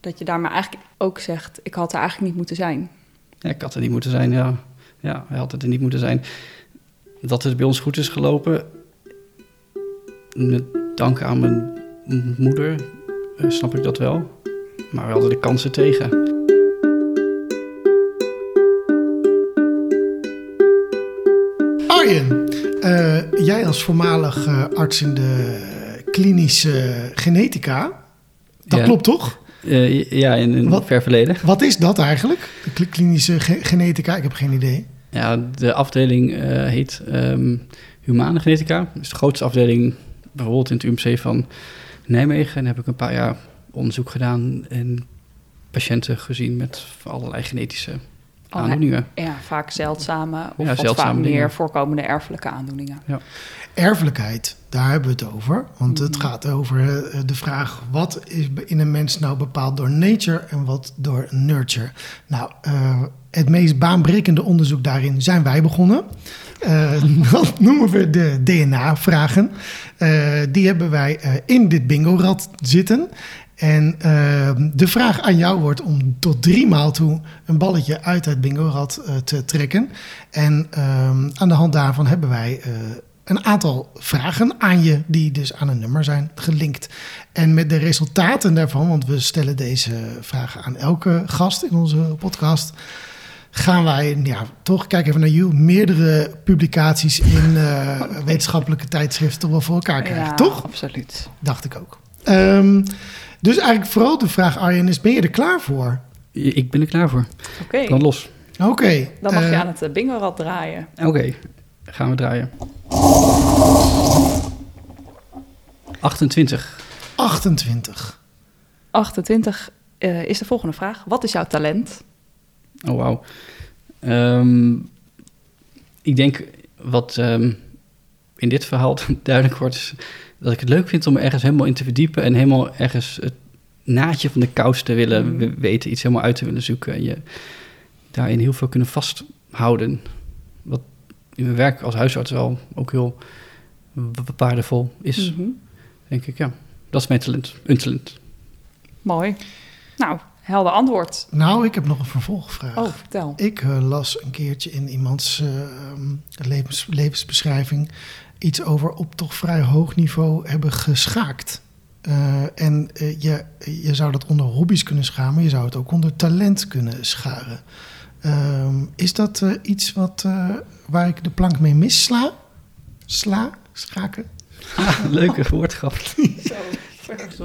Speaker 3: dat je daar maar eigenlijk ook zegt, ik had er eigenlijk niet moeten zijn.
Speaker 1: Ja, ik had er niet moeten zijn, ja. Ja, hij had er niet moeten zijn. Dat het bij ons goed is gelopen, met dank aan mijn moeder, eh, snap ik dat wel. Maar we hadden de kansen tegen.
Speaker 2: Arjen, uh, jij als voormalig uh, arts in de klinische genetica, dat ja. klopt toch?
Speaker 1: Uh, ja, in een wat, ver verleden.
Speaker 2: Wat is dat eigenlijk? De klinische ge genetica? Ik heb geen idee.
Speaker 1: Ja, de afdeling uh, heet um, Humane Genetica. Dat is de grootste afdeling bijvoorbeeld in het UMC van Nijmegen. En heb ik een paar jaar onderzoek gedaan en patiënten gezien met allerlei genetische oh, aandoeningen.
Speaker 3: Ja, vaak zeldzame of ja, zeldzame vaak meer voorkomende erfelijke aandoeningen.
Speaker 1: Ja.
Speaker 2: Erfelijkheid, daar hebben we het over. Want het mhm. gaat over eh, de vraag: wat is in een mens nou bepaald door nature en wat door nurture? Nou, uh, het meest baanbrekende onderzoek daarin zijn wij begonnen. Uh, dat noemen we de DNA-vragen. Uh, die hebben wij uh, in dit bingo-rad zitten. En de vraag aan jou wordt om tot drie maal toe een balletje uit het bingo-rad te trekken. En ehm, aan de hand daarvan hebben wij een aantal vragen aan je, die dus aan een nummer zijn gelinkt. En met de resultaten daarvan, want we stellen deze vragen aan elke gast in onze podcast, gaan wij ja, toch, kijk even naar you, meerdere publicaties in uh, wetenschappelijke tijdschriften toch wel voor elkaar krijgen, ja, toch?
Speaker 3: absoluut.
Speaker 2: Dacht ik ook. Um, dus eigenlijk vooral de vraag, Arjen, is ben je er klaar voor?
Speaker 1: Ik ben er klaar voor.
Speaker 3: Oké. Okay.
Speaker 1: Dan los.
Speaker 2: Oké. Okay.
Speaker 3: Dan mag uh, je aan het bingo-rad draaien.
Speaker 1: Oké, okay. gaan we draaien. 28.
Speaker 2: 28.
Speaker 3: 28 uh, is de volgende vraag. Wat is jouw talent?
Speaker 1: Oh, wauw. Um, ik denk wat um, in dit verhaal duidelijk wordt, is dat ik het leuk vind om ergens helemaal in te verdiepen en helemaal ergens het naadje van de kous te willen mm. weten, iets helemaal uit te willen zoeken en je daarin heel veel kunnen vasthouden. Wat in mijn werk als huisarts wel ook heel waardevol is, mm -hmm. denk ik. Ja, dat is mijn talent, een talent.
Speaker 3: Mooi. Nou, helder antwoord.
Speaker 2: Nou, ik heb nog een vervolgvraag.
Speaker 3: Oh, vertel.
Speaker 2: Ik uh, las een keertje in iemands uh, levens, levensbeschrijving iets over op toch vrij hoog niveau hebben geschaakt. Uh, en je, je zou dat onder hobby's kunnen scharen, maar je zou het ook onder talent kunnen scharen. Ehm, is dat iets wat, waar ik de plank mee missla? Sla? Schaken?
Speaker 1: Ah, leuke woordgrap.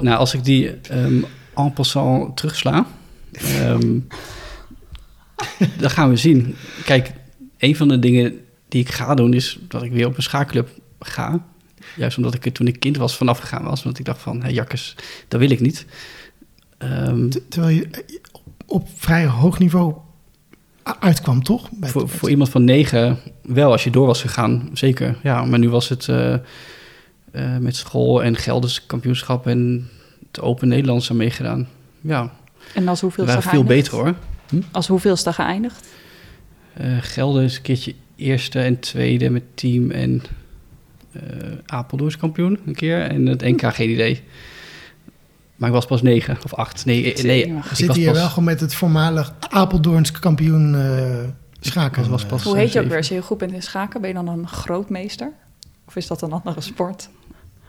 Speaker 1: nou, als ik die um, en passant terugsla, um, dan gaan we zien. Kijk, een van de dingen die ik ga doen is dat ik weer op een schaakclub ga. Juist omdat ik er toen ik kind was vanaf gegaan was. Want ik dacht van, hé jakkes, dat wil ik niet. Ehm,
Speaker 2: terwijl je eh, op vrij hoog niveau uitkwam, toch? Bij-
Speaker 1: voor, voor iemand van negen wel, als je door was gegaan, zeker. Ja, maar nu was het eh, eh, met school en Gelders kampioenschap en het Open Nederlands aan meegedaan. Ja,
Speaker 3: En als
Speaker 1: we
Speaker 3: hoeveelste
Speaker 1: waren veel beter hoor.
Speaker 3: Als hoeveelste geëindigd?
Speaker 1: Eh Gelder is een keertje eerste en tweede met team en eh Apeldoorn is kampioen een keer en het NK geen idee. Maar ik was pas negen of acht. Nee, eh, nee ik
Speaker 2: zitten
Speaker 1: was
Speaker 2: hier
Speaker 1: pas,
Speaker 2: wel gewoon met het voormalig Apeldoorns kampioen eh schaken.
Speaker 1: was pas-
Speaker 3: Hoe heet je ook weer? Als je heel goed bent in schaken, ben je dan een grootmeester? Of is dat een andere sport?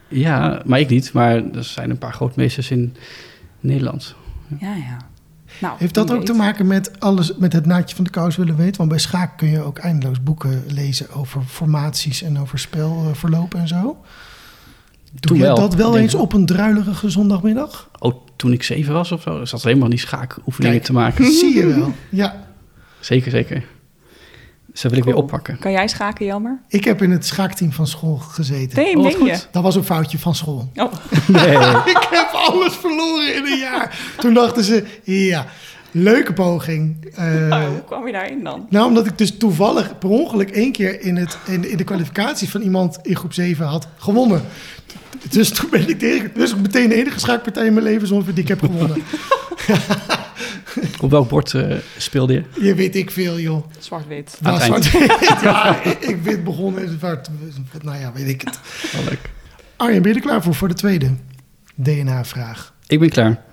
Speaker 1: Ja, maar ik niet. Maar er zijn een paar grootmeesters in Nederland.
Speaker 3: Ja, ja. Nou,
Speaker 2: Heeft dat ook te maken met alles, met het naadje van de kous willen weten? Want bij schaak kun je ook eindeloos boeken lezen over formaties en over spelverlopen en zo. Doe
Speaker 1: Toen
Speaker 2: je
Speaker 1: wel,
Speaker 2: dat wel eens op een druilerige zondagmiddag?
Speaker 1: Oh, toen ik zeven was of zo, zat er helemaal niet schaakoefeningen
Speaker 2: Kijk.
Speaker 1: te maken.
Speaker 2: Zie je wel. Ja,
Speaker 1: Zeker, zeker. Dus dat wil ik weer oppakken.
Speaker 3: Kan jij schaken, Jammer?
Speaker 2: ik heb in het schaakteam van school gezeten.
Speaker 3: Nee,
Speaker 1: Oh,
Speaker 3: je?
Speaker 1: goed.
Speaker 2: Dat was een foutje van school.
Speaker 3: Oh,
Speaker 1: Nee.
Speaker 2: ik heb alles verloren in een jaar. Toen dachten ze, ja, leuke poging. Eh,
Speaker 3: oh, hoe kwam je daarin dan?
Speaker 2: Nou, omdat ik dus toevallig per ongeluk één keer in, het, in, in de kwalificatie van iemand in groep 7 had gewonnen. Dus toen ben ik de, dus meteen de enige schaakpartij in mijn leven zonder die ik heb gewonnen.
Speaker 1: Op welk bord eh, speelde je?
Speaker 2: Je weet ik veel, joh.
Speaker 3: Zwart-wit.
Speaker 1: Eind.
Speaker 2: zwart- ja, ik, ben begonnen in zwart. Nou ja, weet ik het.
Speaker 1: Wel leuk.
Speaker 2: Arjen, ben je er klaar voor, voor de tweede DNA-vraag?
Speaker 1: Ik ben klaar.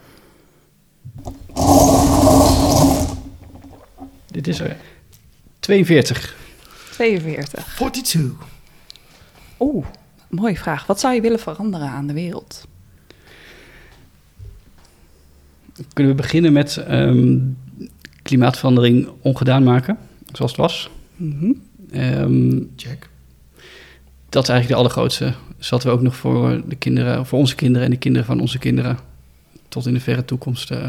Speaker 1: Dit is er. 42.
Speaker 3: 42.
Speaker 2: 42.
Speaker 3: Oeh, mooie vraag. Wat zou je willen veranderen aan de wereld?
Speaker 1: Kunnen we beginnen met ehm, klimaatverandering ongedaan maken, zoals het was?
Speaker 3: Mhm.
Speaker 1: Ehm,
Speaker 2: Check.
Speaker 1: dat is eigenlijk de allergrootste. Zodat we ook nog voor de kinderen, voor onze kinderen en de kinderen van onze kinderen, tot in de verre toekomst eh,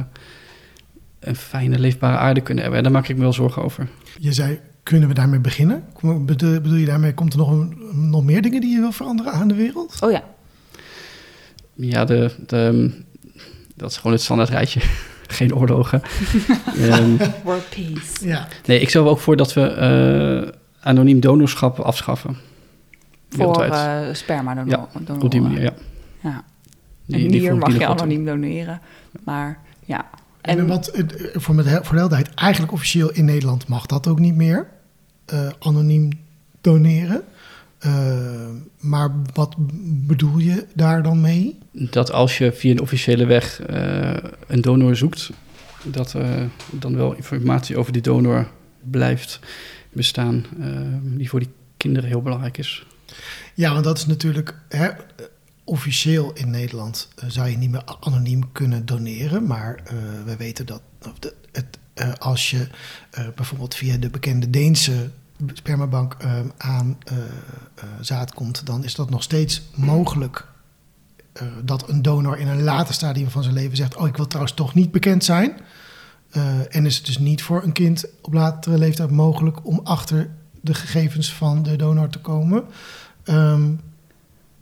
Speaker 1: een fijne, leefbare aarde kunnen hebben. En daar maak ik me wel zorgen over.
Speaker 2: Je zei, kunnen we daarmee beginnen? Kom- Bedoel, bedoel je daarmee, komt er nog, een- nog meer dingen die je wil veranderen aan de wereld?
Speaker 3: Oh ja.
Speaker 1: Ja, de, de, dat is gewoon het standaard rijtje. Geen oorlogen. Ehm,
Speaker 3: World peace.
Speaker 2: Ja.
Speaker 1: nee, ik stel er ook voor dat we eh, anoniem donorschap afschaffen.
Speaker 3: Voor eh sperma dan
Speaker 1: Ja, Op die manier, ja.
Speaker 3: Ja.
Speaker 1: Die-
Speaker 3: en
Speaker 1: die
Speaker 3: hier mag je anoniem doneren. Maar ja.
Speaker 2: En,
Speaker 3: En,
Speaker 2: wat, eh, voor, met, voor de helderheid, eigenlijk officieel in Nederland mag dat ook niet meer. eh, anoniem doneren. Eh, maar wat bedoel je daar dan mee?
Speaker 1: Dat als je via een officiële weg eh, een donor zoekt, dat eh, dan wel informatie over die donor blijft bestaan, die voor die kinderen heel belangrijk is.
Speaker 2: Ja, want dat is natuurlijk hè, officieel in Nederland zou je niet meer anoniem kunnen doneren. Maar we weten dat of de- het, als je bijvoorbeeld via de bekende Deense spermabank eh, aan eh, eh, zaad komt, dan is dat nog steeds mogelijk. eh, dat een donor in een later stadium van zijn leven zegt: Oh, ik wil trouwens toch niet bekend zijn. En is het dus niet voor een kind op latere leeftijd mogelijk om achter de gegevens van de donor te komen. Ehm,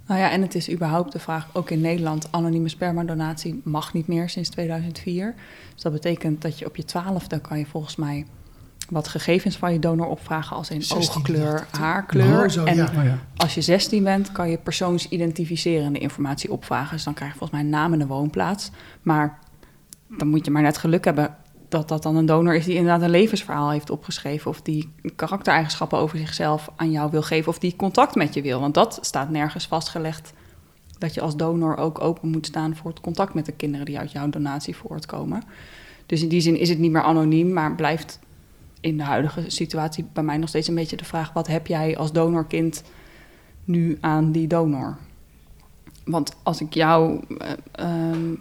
Speaker 3: nou ja, en het is überhaupt de vraag, ook in Nederland, anonieme spermadonatie mag niet meer sinds 2004. Dus dat betekent dat je op je twaalfde kan je volgens mij wat gegevens van je donor opvragen als in
Speaker 2: 16e
Speaker 3: oogkleur, haarkleur.
Speaker 2: Oh, zo,
Speaker 3: en
Speaker 2: ja.
Speaker 1: Oh ja.
Speaker 3: als je 16 bent, kan je persoonsidentificerende informatie opvragen. Dus dan krijg je volgens mij een naam en een woonplaats. Maar dan moet je maar net geluk hebben dat dat dan een donor is die inderdaad een levensverhaal heeft opgeschreven. Of die karaktereigenschappen over zichzelf aan jou wil geven. Of die contact met je wil. Want dat staat nergens vastgelegd. Dat je als donor ook open moet staan voor het contact met de kinderen die uit jouw donatie voortkomen. Dus in die zin is het niet meer anoniem, maar blijft in de huidige situatie bij mij nog steeds een beetje de vraag: wat heb jij als donorkind nu aan die donor? Want als ik jou eh, ehm,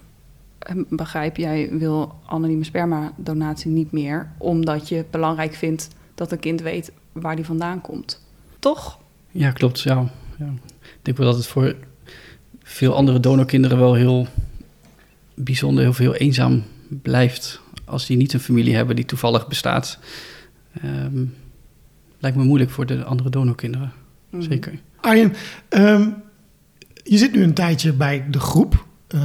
Speaker 3: begrijp, jij wil anonieme spermadonatie niet meer, omdat je belangrijk vindt dat een kind weet waar die vandaan komt. Toch?
Speaker 1: Ja, klopt. Ja. Ja. Ik denk wel dat het voor veel andere donorkinderen wel heel bijzonder, heel veel eenzaam blijft als die niet een familie hebben die toevallig bestaat. Ehm, lijkt me moeilijk voor de andere donorkinderen.
Speaker 3: Mhm.
Speaker 1: Zeker.
Speaker 2: Arjen, ehm, je zit nu een tijdje bij de groep. Eh,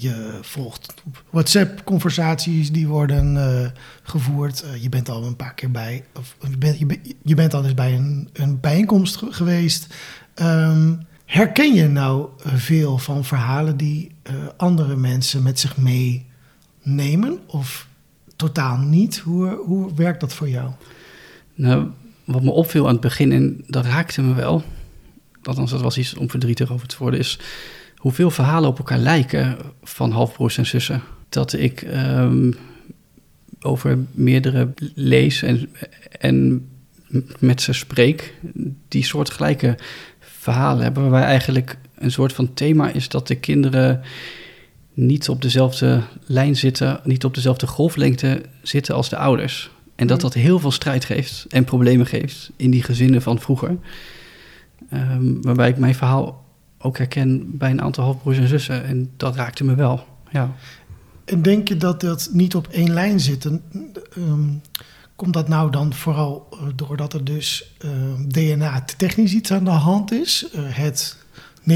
Speaker 2: je volgt WhatsApp-conversaties die worden eh, gevoerd. Eh, je bent al een paar keer bij, of je bent, je, bent- je bent al eens bij een, een bijeenkomst ge- geweest. Ehm, herken je nou veel van verhalen die eh, andere mensen met zich meenemen? Of totaal niet? Hoe, hoe werkt dat voor jou?
Speaker 1: Nou, wat me opviel aan het begin, en dat raakte me wel, althans dat was iets om verdrietig over te worden, is hoeveel verhalen op elkaar lijken van halfbroers en zussen. Dat ik ehm, over meerdere lees en, en met ze spreek, die soortgelijke verhalen hebben, waarbij eigenlijk een soort van thema is dat de kinderen niet op dezelfde lijn zitten, niet op dezelfde golflengte zitten als de ouders. En dat dat heel veel strijd geeft en problemen geeft in die gezinnen van vroeger. Ehm, waarbij ik mijn verhaal ook herken bij een aantal halfbroers en zussen. En dat raakte me wel. Ja.
Speaker 2: En denk je dat dat niet op één lijn zit? En, ehm, komt dat nou dan vooral eh, doordat er dus ehm, DNA-technisch iets aan de hand is? Eh, het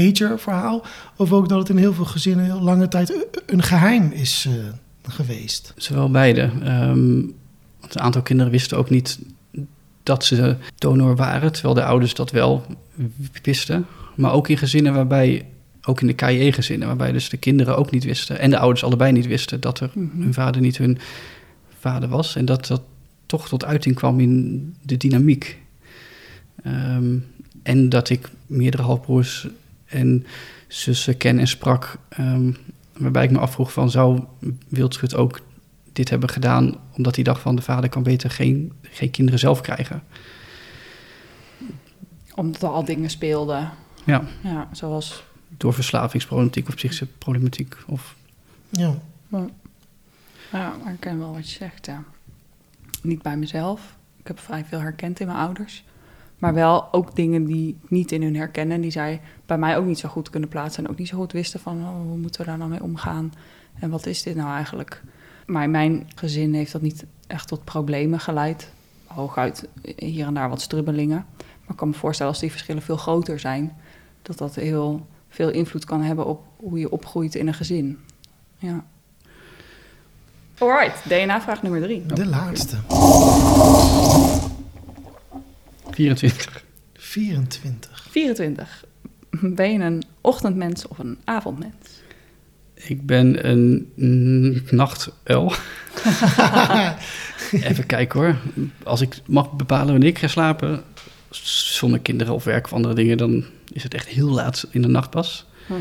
Speaker 2: nature-verhaal? Of ook dat het in heel veel gezinnen heel lange tijd een geheim is eh, geweest?
Speaker 1: Zowel beide. Ehm, want een aantal kinderen wisten ook niet dat ze donor waren, terwijl de ouders dat wel wisten. Maar ook in gezinnen waarbij, ook in de KIE-gezinnen, waarbij dus de kinderen ook niet wisten en de ouders allebei niet wisten dat er
Speaker 3: Mhm.
Speaker 1: hun vader niet hun vader was. En dat dat toch tot uiting kwam in de dynamiek. Ehm, en dat ik meerdere halfbroers en zussen ken en sprak, ehm, waarbij ik me afvroeg van zou Wildschut ook dit hebben gedaan omdat hij dacht van de vader kan beter geen, geen kinderen zelf krijgen.
Speaker 3: Omdat er al dingen speelden.
Speaker 1: Ja,
Speaker 3: Ja, zoals...
Speaker 1: door verslavingsproblematiek of psychische problematiek. Of,
Speaker 2: Ja.
Speaker 3: Ja, maar ik ken wel wat je zegt, ja. Niet bij mezelf. Ik heb vrij veel herkend in mijn ouders. Maar wel ook dingen die niet in hun herkennen. Die zij bij mij ook niet zo goed kunnen plaatsen. En ook niet zo goed wisten van oh, hoe moeten we daar nou mee omgaan. En wat is dit nou eigenlijk? Maar in mijn gezin heeft dat niet echt tot problemen geleid. Hooguit hier en daar wat strubbelingen. Maar ik kan me voorstellen als die verschillen veel groter zijn. Dat dat heel veel invloed kan hebben op hoe je opgroeit in een gezin. Ja. Alright, DNA-vraag nummer drie.
Speaker 2: De laatste.
Speaker 1: 24.
Speaker 2: 24.
Speaker 3: 24. Ben je een ochtendmens of een avondmens?
Speaker 1: Ik ben een nachtuil. Even kijken hoor. Als ik mag bepalen wanneer ik ga slapen, zonder kinderen of werk of andere dingen, dan is het echt heel laat in de nacht pas.
Speaker 3: Hm.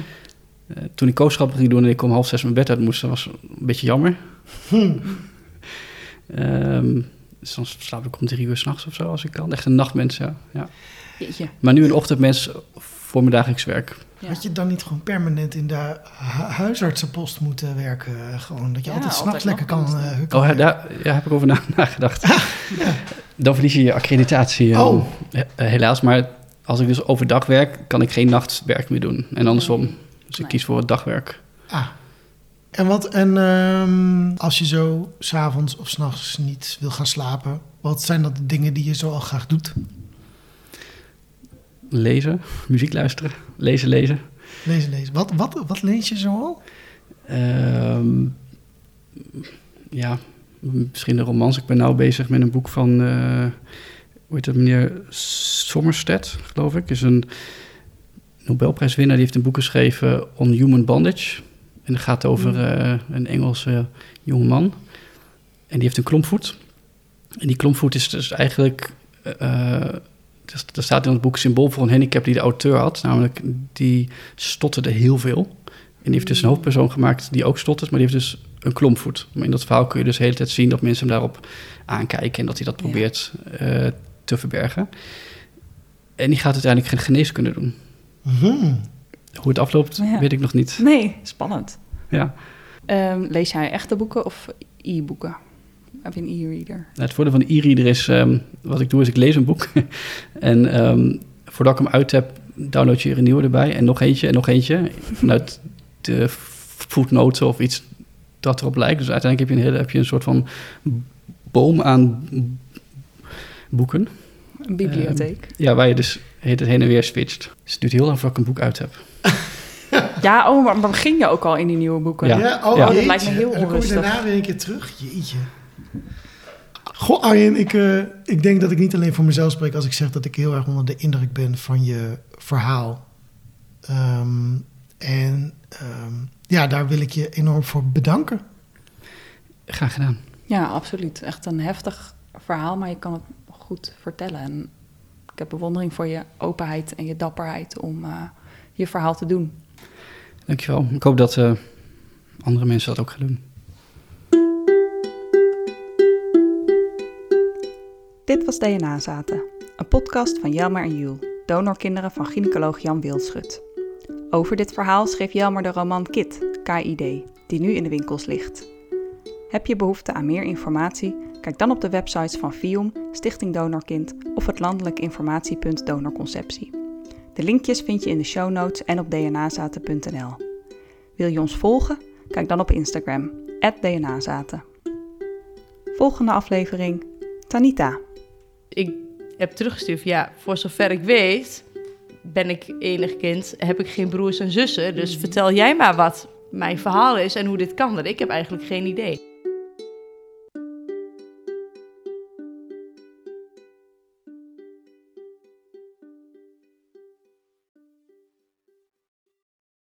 Speaker 1: Eh, toen ik kooschappen ging doen en ik om half zes mijn bed uit moest, dat was een beetje jammer. Ehm, dus dan slaap ik om drie uur s'nachts of zo als ik kan. Echt een nachtmens, ja. ja.
Speaker 3: Jeetje.
Speaker 1: Maar nu een ochtendmens voor mijn dagelijks werk.
Speaker 3: Ja.
Speaker 2: Had je dan niet gewoon permanent in de hu- huisartsenpost moeten werken? Gewoon dat je
Speaker 3: Ja,
Speaker 2: altijd s'nachts lekker kan, eh, kan
Speaker 1: Oh, ja, daar ja, heb ik over na, nagedacht. Dan verlies je je accreditatie. eh,
Speaker 2: Oh.
Speaker 1: he- helaas, maar als ik dus overdag werk, kan ik geen nachtwerk meer doen. En andersom. Dus ik
Speaker 3: Nee.
Speaker 1: kies voor het dagwerk.
Speaker 2: Ah. En wat, en ehm, als je zo s'avonds of s'nachts niet wil gaan slapen, wat zijn dat de dingen die je zo al graag doet?
Speaker 1: Lezen, muziek luisteren, lezen, lezen.
Speaker 2: Lezen, lezen. Wat, wat, wat lees je zo al?
Speaker 1: Ehm, ja, misschien een romans. Ik ben nu bezig met een boek van, eh hoe heet dat, meneer Somerstead, geloof ik. Is een Nobelprijswinnaar. Die heeft een boek geschreven On Human Bondage. En dat gaat over eh, een Engelse jongeman. En die heeft een klompvoet. En die klompvoet is dus eigenlijk... dus er staat in het boek symbool voor een handicap die de auteur had. Namelijk, die stotterde heel veel. En die heeft dus een hoofdpersoon gemaakt die ook stottert, maar die heeft dus een klompvoet. Maar in dat verhaal kun je dus de hele tijd zien dat mensen hem daarop aankijken en dat hij dat
Speaker 3: Ja.
Speaker 1: probeert te verbergen. En die gaat uiteindelijk geen geneeskunde doen.
Speaker 2: Mhm.
Speaker 1: Hoe het afloopt,
Speaker 3: Ja.
Speaker 1: weet ik nog niet.
Speaker 3: Nee, spannend.
Speaker 1: Ja.
Speaker 3: Ehm, lees jij echte boeken of e-boeken? Heb je een e-reader?
Speaker 1: Nou, Het voordeel van de e-reader is, ehm, wat ik doe is ik lees een boek. en ehm, voordat ik hem uit heb, download je er een nieuwe erbij. En nog eentje en nog eentje. Vanuit de voetnoten of iets dat erop lijkt. Dus uiteindelijk heb je een, hele, heb je een soort van boom aan boeken.
Speaker 3: Een bibliotheek.
Speaker 1: Ja, waar je dus heet het heen en weer switcht. Dus het duurt heel lang voordat ik een boek uit heb.
Speaker 3: ja, oh, maar, maar begin je ook al in die nieuwe boeken?
Speaker 1: Ja.
Speaker 2: oh,
Speaker 1: Ja.
Speaker 3: dat lijkt me heel
Speaker 2: En dan kom je
Speaker 3: onrustig.
Speaker 2: daarna weer een keer terug. Jeetje. Goh, Arjen, ik, eh, ik denk dat ik niet alleen voor mezelf spreek als ik zeg dat ik heel erg onder de indruk ben van je verhaal. Ehm, en ehm, ja, daar wil ik je enorm voor bedanken.
Speaker 1: Graag gedaan.
Speaker 3: Ja, absoluut. Echt een heftig verhaal, maar je kan het goed vertellen. En ik heb bewondering voor je openheid en je dapperheid om eh, je verhaal te doen.
Speaker 1: Dankjewel. Ik hoop dat eh, andere mensen dat ook gaan doen.
Speaker 3: Dit was DNA Zaten, een podcast van Jelmer en Jules, donorkinderen van gynaecoloog Jan Wildschut. Over dit verhaal schreef Jelmer de roman Kit, KID, die nu in de winkels ligt. Heb je behoefte aan meer informatie? Kijk dan op de websites van FIOM, Stichting Donorkind of het landelijk informatiepunt Donorconceptie. De linkjes vind je in de show notes en op dnazaten.nl. Wil je ons volgen? Kijk dan op Instagram, dnazaten. Volgende aflevering, Tanita.
Speaker 4: ik heb teruggestuurd, ja, voor zover ik weet, ben ik enig kind, heb ik geen broers en zussen. Dus vertel jij maar wat mijn verhaal is en hoe dit kan, want ik heb eigenlijk geen idee.